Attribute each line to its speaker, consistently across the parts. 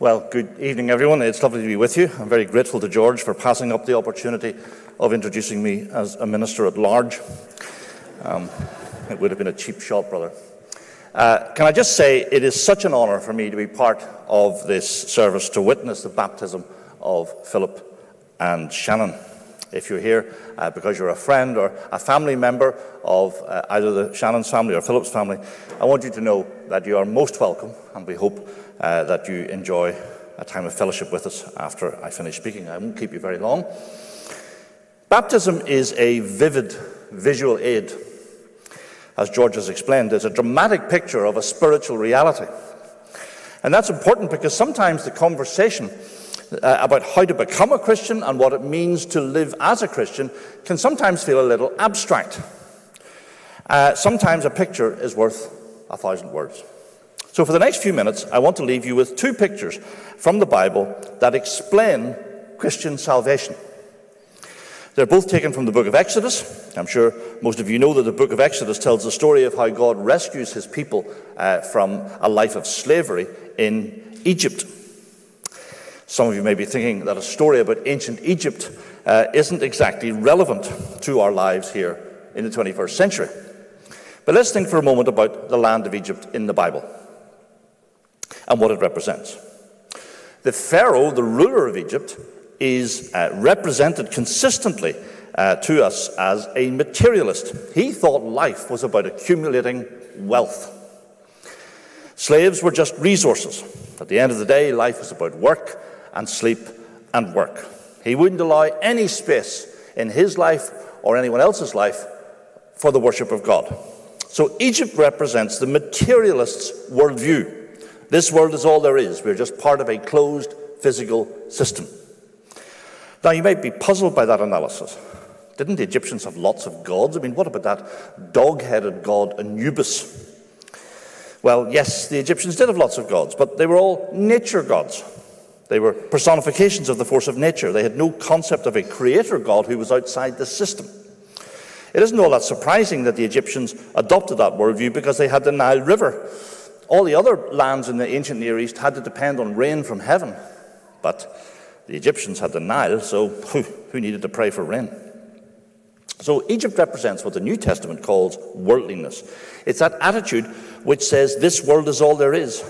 Speaker 1: Well, good evening, everyone. It's lovely to be with you. I'm very grateful to George for passing up the opportunity of introducing me as a minister at large. Um, it would have been a cheap shot, brother. Uh, can I just say, it is such an honour for me to be part of this service to witness the baptism of Philip and Shannon. If you're here uh, because you're a friend or a family member of uh, either the Shannon's family or Philip's family, I want you to know that you are most welcome, and we hope uh, that you enjoy a time of fellowship with us after I finish speaking. I won't keep you very long. Baptism is a vivid visual aid. As George has explained, it's a dramatic picture of a spiritual reality. And that's important because sometimes the conversation uh, about how to become a Christian and what it means to live as a Christian can sometimes feel a little abstract. Uh, sometimes a picture is worth a thousand words. So, for the next few minutes, I want to leave you with two pictures from the Bible that explain Christian salvation. They're both taken from the book of Exodus. I'm sure most of you know that the book of Exodus tells the story of how God rescues his people uh, from a life of slavery in Egypt. Some of you may be thinking that a story about ancient Egypt uh, isn't exactly relevant to our lives here in the 21st century. But let's think for a moment about the land of Egypt in the Bible and what it represents. The Pharaoh, the ruler of Egypt, is uh, represented consistently uh, to us as a materialist. He thought life was about accumulating wealth. Slaves were just resources. At the end of the day, life was about work and sleep and work. He wouldn't allow any space in his life or anyone else's life for the worship of God. So Egypt represents the materialist's worldview. This world is all there is. We're just part of a closed physical system. Now, you might be puzzled by that analysis. Didn't the Egyptians have lots of gods? I mean, what about that dog headed god Anubis? Well, yes, the Egyptians did have lots of gods, but they were all nature gods. They were personifications of the force of nature. They had no concept of a creator God who was outside the system. It isn't all that surprising that the Egyptians adopted that worldview because they had the Nile River all the other lands in the ancient Near East had to depend on rain from heaven. But the Egyptians had the Nile, so who needed to pray for rain? So Egypt represents what the New Testament calls worldliness. It's that attitude which says this world is all there is.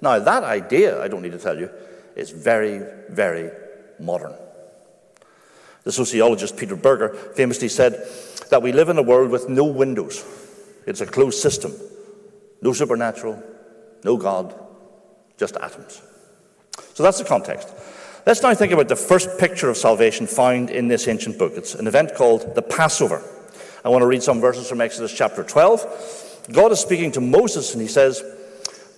Speaker 1: Now, that idea, I don't need to tell you, is very, very modern. The sociologist Peter Berger famously said that we live in a world with no windows. It's a closed system. No supernatural, no God, just atoms. So that's the context. Let's now think about the first picture of salvation found in this ancient book. It's an event called the Passover. I want to read some verses from Exodus chapter 12. God is speaking to Moses and he says,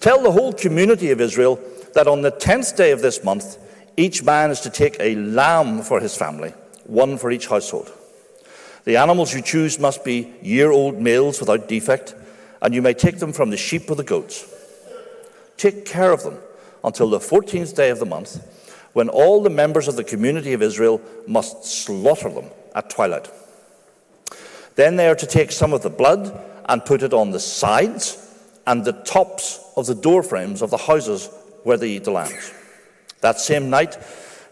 Speaker 1: Tell the whole community of Israel that on the tenth day of this month, each man is to take a lamb for his family, one for each household. The animals you choose must be year old males without defect and you may take them from the sheep or the goats. Take care of them until the 14th day of the month, when all the members of the community of Israel must slaughter them at twilight. Then they are to take some of the blood and put it on the sides and the tops of the door frames of the houses where they eat the lambs. That same night,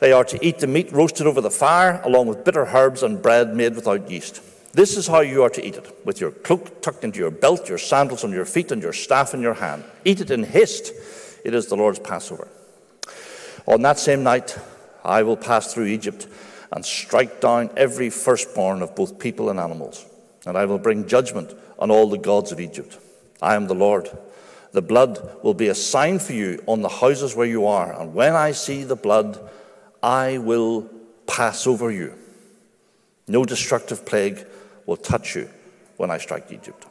Speaker 1: they are to eat the meat roasted over the fire, along with bitter herbs and bread made without yeast. This is how you are to eat it with your cloak tucked into your belt, your sandals on your feet, and your staff in your hand. Eat it in haste. It is the Lord's Passover. On that same night, I will pass through Egypt and strike down every firstborn of both people and animals, and I will bring judgment on all the gods of Egypt. I am the Lord. The blood will be a sign for you on the houses where you are, and when I see the blood, I will pass over you. No destructive plague will touch you when I strike Egypt.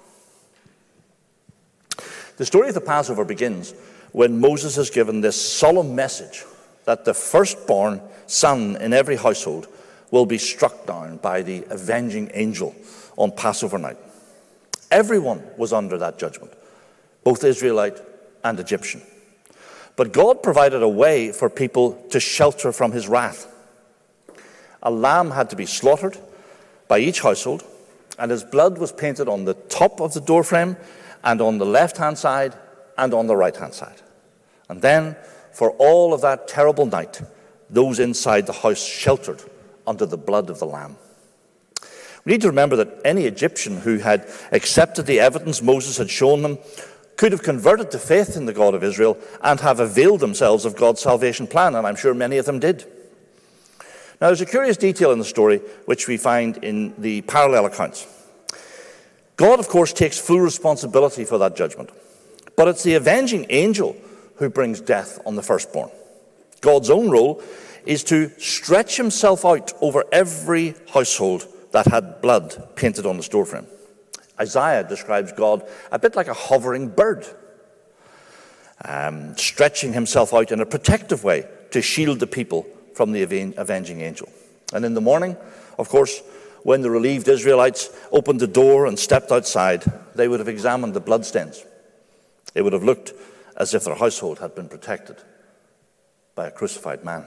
Speaker 1: The story of the Passover begins when Moses has given this solemn message that the firstborn son in every household will be struck down by the avenging angel on Passover night. Everyone was under that judgment, both Israelite and Egyptian. But God provided a way for people to shelter from his wrath. A lamb had to be slaughtered by each household and his blood was painted on the top of the doorframe and on the left hand side and on the right hand side. And then, for all of that terrible night, those inside the house sheltered under the blood of the Lamb. We need to remember that any Egyptian who had accepted the evidence Moses had shown them could have converted to faith in the God of Israel and have availed themselves of God's salvation plan, and I'm sure many of them did. Now, there's a curious detail in the story which we find in the parallel accounts. God, of course, takes full responsibility for that judgment, but it's the avenging angel who brings death on the firstborn. God's own role is to stretch himself out over every household that had blood painted on the storeframe. Isaiah describes God a bit like a hovering bird, um, stretching himself out in a protective way to shield the people from the avenging angel. And in the morning, of course, when the relieved Israelites opened the door and stepped outside, they would have examined the bloodstains. It would have looked as if their household had been protected by a crucified man.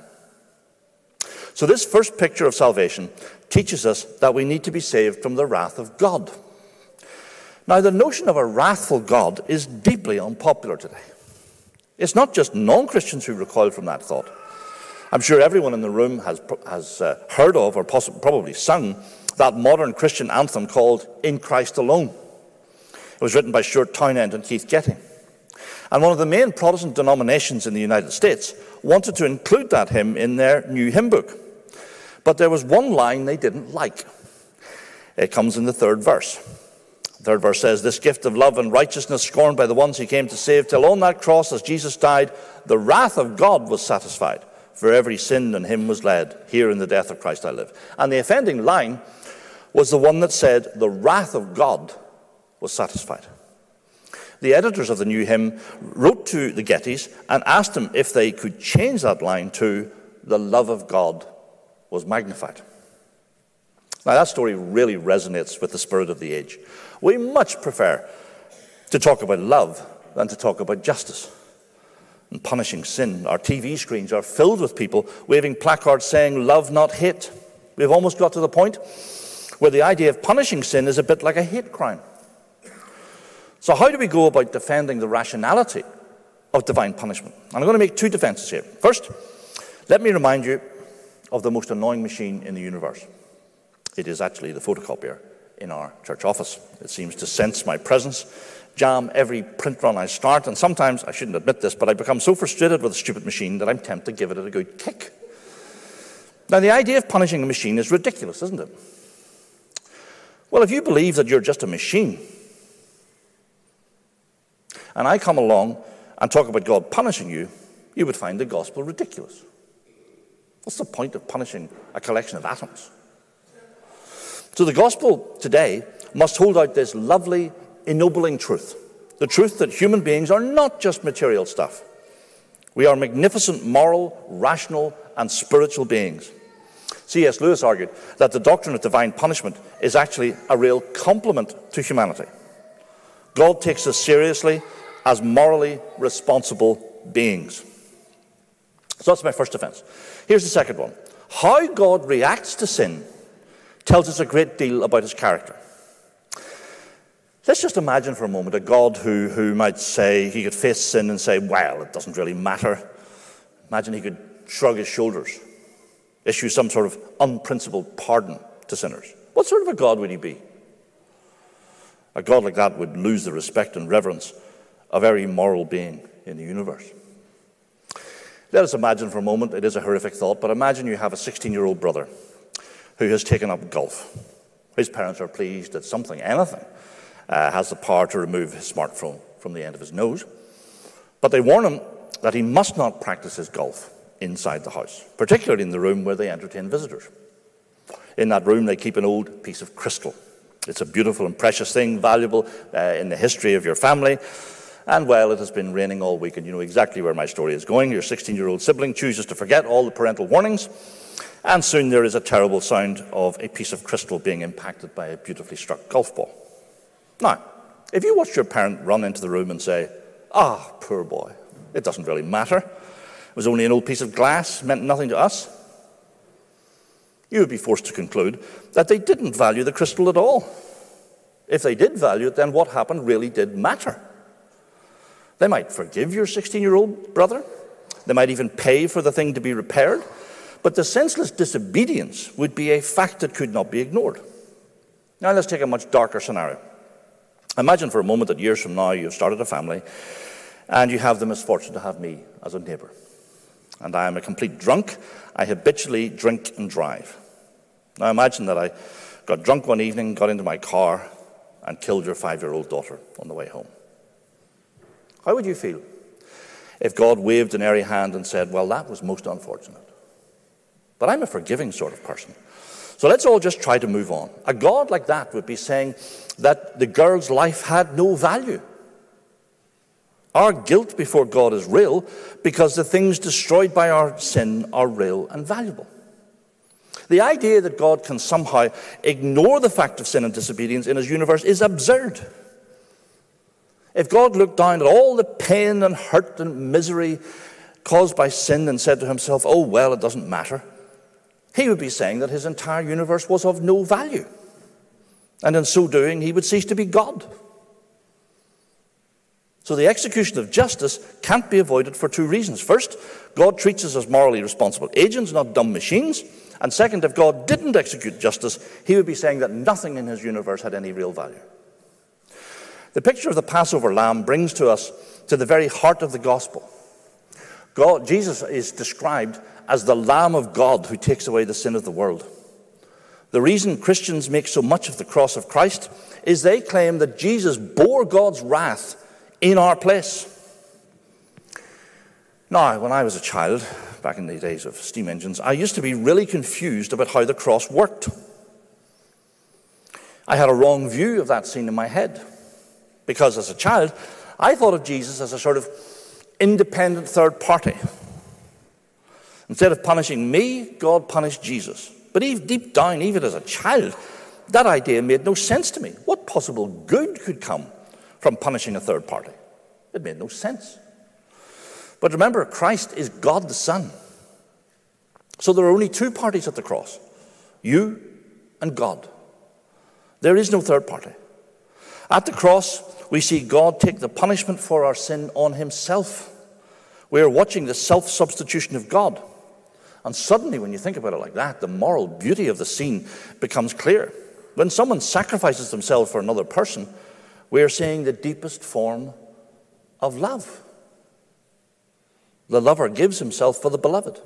Speaker 1: So, this first picture of salvation teaches us that we need to be saved from the wrath of God. Now, the notion of a wrathful God is deeply unpopular today. It's not just non Christians who recoil from that thought. I'm sure everyone in the room has, has uh, heard of or possibly, probably sung that modern Christian anthem called In Christ Alone. It was written by Stuart Townend and Keith Getty. And one of the main Protestant denominations in the United States wanted to include that hymn in their new hymn book. But there was one line they didn't like. It comes in the third verse. Third verse says, This gift of love and righteousness scorned by the ones he came to save, till on that cross, as Jesus died, the wrath of God was satisfied. For every sin in him was led. Here in the death of Christ I live. And the offending line was the one that said, The wrath of God was satisfied the editors of the new hymn wrote to the Gettys and asked them if they could change that line to, The love of God was magnified. Now, that story really resonates with the spirit of the age. We much prefer to talk about love than to talk about justice and punishing sin. Our TV screens are filled with people waving placards saying, Love, not hate. We've almost got to the point where the idea of punishing sin is a bit like a hate crime. So, how do we go about defending the rationality of divine punishment? I'm going to make two defenses here. First, let me remind you of the most annoying machine in the universe. It is actually the photocopier in our church office. It seems to sense my presence, jam every print run I start, and sometimes, I shouldn't admit this, but I become so frustrated with the stupid machine that I'm tempted to give it a good kick. Now, the idea of punishing a machine is ridiculous, isn't it? Well, if you believe that you're just a machine, and I come along and talk about God punishing you, you would find the gospel ridiculous. What's the point of punishing a collection of atoms? So the gospel today must hold out this lovely, ennobling truth the truth that human beings are not just material stuff. We are magnificent moral, rational, and spiritual beings. C.S. Lewis argued that the doctrine of divine punishment is actually a real compliment to humanity. God takes us seriously as morally responsible beings. So that's my first defense. Here's the second one how God reacts to sin tells us a great deal about his character. Let's just imagine for a moment a God who, who might say, he could face sin and say, well, it doesn't really matter. Imagine he could shrug his shoulders, issue some sort of unprincipled pardon to sinners. What sort of a God would he be? A God like that would lose the respect and reverence of every moral being in the universe. Let us imagine for a moment, it is a horrific thought, but imagine you have a 16 year old brother who has taken up golf. His parents are pleased that something, anything, uh, has the power to remove his smartphone from the end of his nose. But they warn him that he must not practice his golf inside the house, particularly in the room where they entertain visitors. In that room, they keep an old piece of crystal. It's a beautiful and precious thing, valuable uh, in the history of your family. And while it has been raining all week, and you know exactly where my story is going. Your 16 year old sibling chooses to forget all the parental warnings, and soon there is a terrible sound of a piece of crystal being impacted by a beautifully struck golf ball. Now, if you watched your parent run into the room and say, Ah, poor boy, it doesn't really matter, it was only an old piece of glass, meant nothing to us, you would be forced to conclude that they didn't value the crystal at all. If they did value it, then what happened really did matter. They might forgive your 16 year old brother, They might even pay for the thing to be repaired. But the senseless disobedience would be a fact that could not be ignored. Now, let's take a much darker scenario. Imagine for a moment that years from now you've started a family and you have the misfortune to have me as a neighbour. And I am a complete drunk. I habitually drink and drive. Now, imagine that I got drunk one evening, got into my car, and killed your five year old daughter on the way home. How would you feel if God waved an airy hand and said, Well, that was most unfortunate? But I'm a forgiving sort of person. So let's all just try to move on. A God like that would be saying that the girl's life had no value. Our guilt before God is real because the things destroyed by our sin are real and valuable. The idea that God can somehow ignore the fact of sin and disobedience in his universe is absurd. If God looked down at all the pain and hurt and misery caused by sin and said to himself, oh, well, it doesn't matter, he would be saying that his entire universe was of no value. And in so doing, he would cease to be God. So the execution of justice can't be avoided for two reasons. First, God treats us as morally responsible agents, not dumb machines. And second, if God didn't execute justice, he would be saying that nothing in his universe had any real value. The picture of the Passover lamb brings to us to the very heart of the gospel. God, Jesus is described as the Lamb of God who takes away the sin of the world. The reason Christians make so much of the cross of Christ is they claim that Jesus bore God's wrath in our place. Now, when I was a child, back in the days of steam engines, I used to be really confused about how the cross worked. I had a wrong view of that scene in my head because as a child, I thought of Jesus as a sort of independent third party. Instead of punishing me, God punished Jesus. But deep down, even as a child, that idea made no sense to me. What possible good could come from punishing a third party. It made no sense. But remember, Christ is God the Son. So there are only two parties at the cross you and God. There is no third party. At the cross, we see God take the punishment for our sin on himself. We are watching the self substitution of God. And suddenly, when you think about it like that, the moral beauty of the scene becomes clear. When someone sacrifices themselves for another person, we are seeing the deepest form of love. The lover gives himself for the beloved.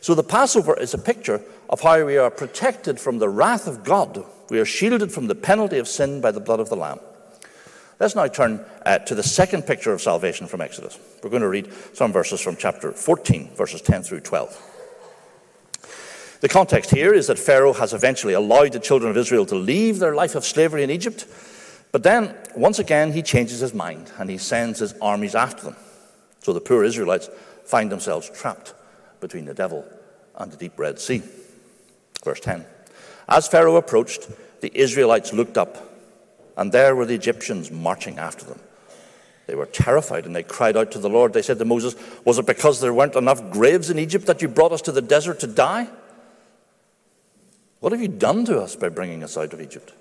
Speaker 1: So the Passover is a picture of how we are protected from the wrath of God. We are shielded from the penalty of sin by the blood of the Lamb. Let's now turn uh, to the second picture of salvation from Exodus. We're going to read some verses from chapter 14, verses 10 through 12. The context here is that Pharaoh has eventually allowed the children of Israel to leave their life of slavery in Egypt but then, once again, he changes his mind and he sends his armies after them. So the poor Israelites find themselves trapped between the devil and the deep Red Sea. Verse 10 As Pharaoh approached, the Israelites looked up, and there were the Egyptians marching after them. They were terrified and they cried out to the Lord. They said to Moses, Was it because there weren't enough graves in Egypt that you brought us to the desert to die? What have you done to us by bringing us out of Egypt?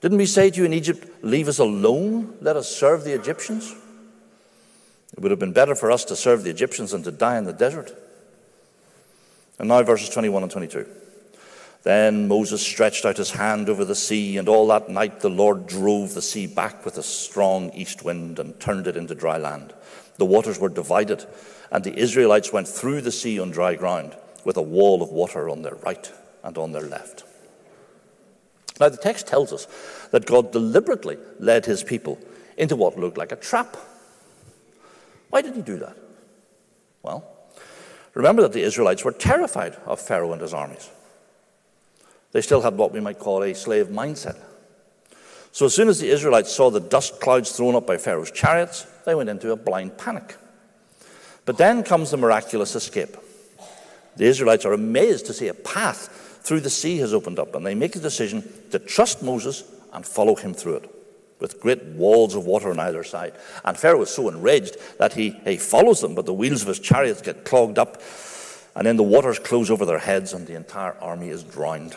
Speaker 1: Didn't we say to you in Egypt, Leave us alone, let us serve the Egyptians? It would have been better for us to serve the Egyptians than to die in the desert. And now, verses 21 and 22. Then Moses stretched out his hand over the sea, and all that night the Lord drove the sea back with a strong east wind and turned it into dry land. The waters were divided, and the Israelites went through the sea on dry ground, with a wall of water on their right and on their left. Now, the text tells us that God deliberately led his people into what looked like a trap. Why did he do that? Well, remember that the Israelites were terrified of Pharaoh and his armies. They still had what we might call a slave mindset. So, as soon as the Israelites saw the dust clouds thrown up by Pharaoh's chariots, they went into a blind panic. But then comes the miraculous escape. The Israelites are amazed to see a path through the sea has opened up, and they make a decision to trust Moses and follow him through it with great walls of water on either side. And Pharaoh is so enraged that he, he follows them, but the wheels of his chariots get clogged up, and then the waters close over their heads, and the entire army is drowned.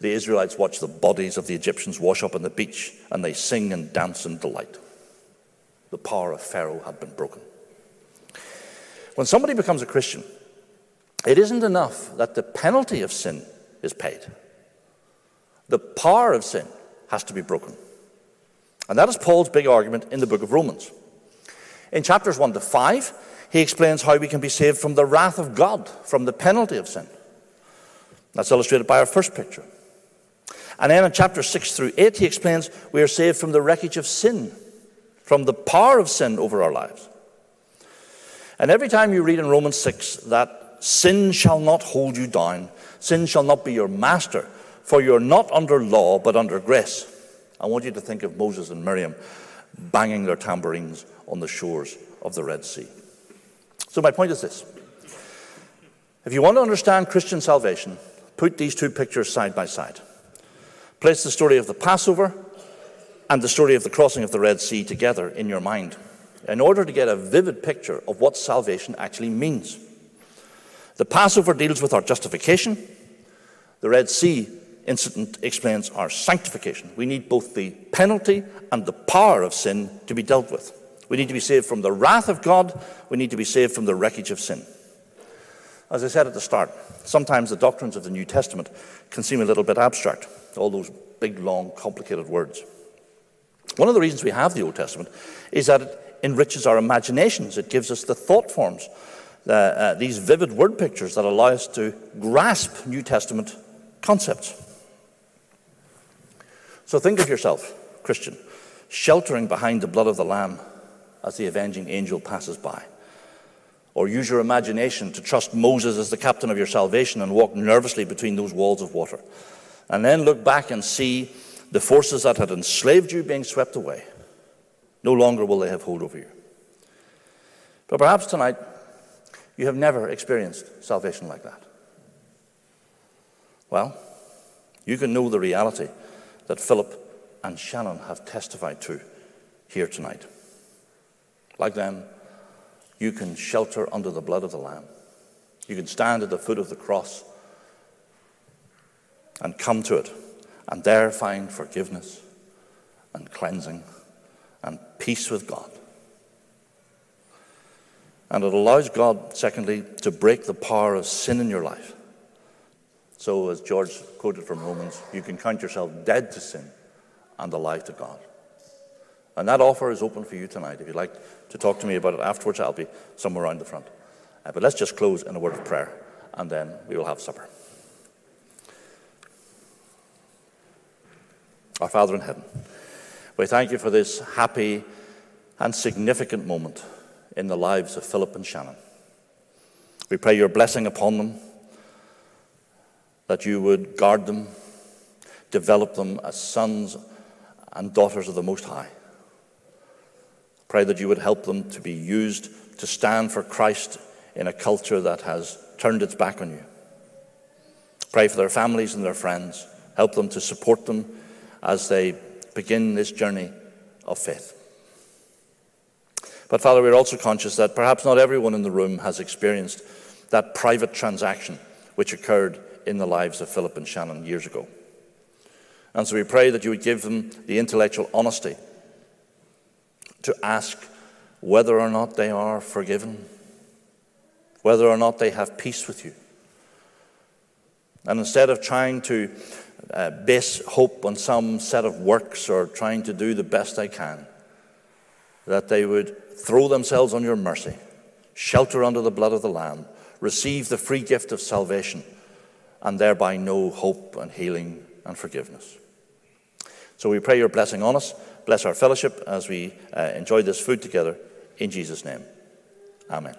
Speaker 1: The Israelites watch the bodies of the Egyptians wash up on the beach, and they sing and dance in delight. The power of Pharaoh had been broken. When somebody becomes a Christian, it isn't enough that the penalty of sin is paid. The power of sin has to be broken. And that is Paul's big argument in the book of Romans. In chapters 1 to 5, he explains how we can be saved from the wrath of God, from the penalty of sin. That's illustrated by our first picture. And then in chapters 6 through 8, he explains we are saved from the wreckage of sin, from the power of sin over our lives. And every time you read in Romans 6 that sin shall not hold you down, sin shall not be your master, for you're not under law but under grace. I want you to think of Moses and Miriam banging their tambourines on the shores of the Red Sea. So, my point is this if you want to understand Christian salvation, put these two pictures side by side. Place the story of the Passover and the story of the crossing of the Red Sea together in your mind in order to get a vivid picture of what salvation actually means. The Passover deals with our justification, the Red Sea incident explains our sanctification. We need both the penalty and the power of sin to be dealt with. We need to be saved from the wrath of God, we need to be saved from the wreckage of sin. As I said at the start, sometimes the doctrines of the New Testament can seem a little bit abstract, all those big, long, complicated words. One of the reasons we have the Old Testament is that it enriches our imaginations, it gives us the thought forms, uh, uh, these vivid word pictures that allow us to grasp New Testament concepts. So think of yourself, Christian, sheltering behind the blood of the Lamb as the avenging angel passes by. Or use your imagination to trust Moses as the captain of your salvation and walk nervously between those walls of water. And then look back and see the forces that had enslaved you being swept away. No longer will they have hold over you. But perhaps tonight, you have never experienced salvation like that. Well, you can know the reality that Philip and Shannon have testified to here tonight. Like them, you can shelter under the blood of the Lamb. You can stand at the foot of the cross and come to it and there find forgiveness and cleansing and peace with God. And it allows God, secondly, to break the power of sin in your life. So, as George quoted from Romans, you can count yourself dead to sin and alive to God. And that offer is open for you tonight. If you'd like to talk to me about it afterwards, I'll be somewhere around the front. Uh, but let's just close in a word of prayer, and then we will have supper. Our Father in heaven, we thank you for this happy and significant moment in the lives of Philip and Shannon. We pray your blessing upon them, that you would guard them, develop them as sons and daughters of the Most High. Pray that you would help them to be used to stand for Christ in a culture that has turned its back on you. Pray for their families and their friends. Help them to support them as they begin this journey of faith. But, Father, we're also conscious that perhaps not everyone in the room has experienced that private transaction which occurred in the lives of Philip and Shannon years ago. And so we pray that you would give them the intellectual honesty to ask whether or not they are forgiven, whether or not they have peace with you. And instead of trying to uh, base hope on some set of works or trying to do the best they can, that they would throw themselves on your mercy, shelter under the blood of the Lamb, receive the free gift of salvation, and thereby know hope and healing and forgiveness. So we pray your blessing on us. Bless our fellowship as we uh, enjoy this food together. In Jesus' name, amen.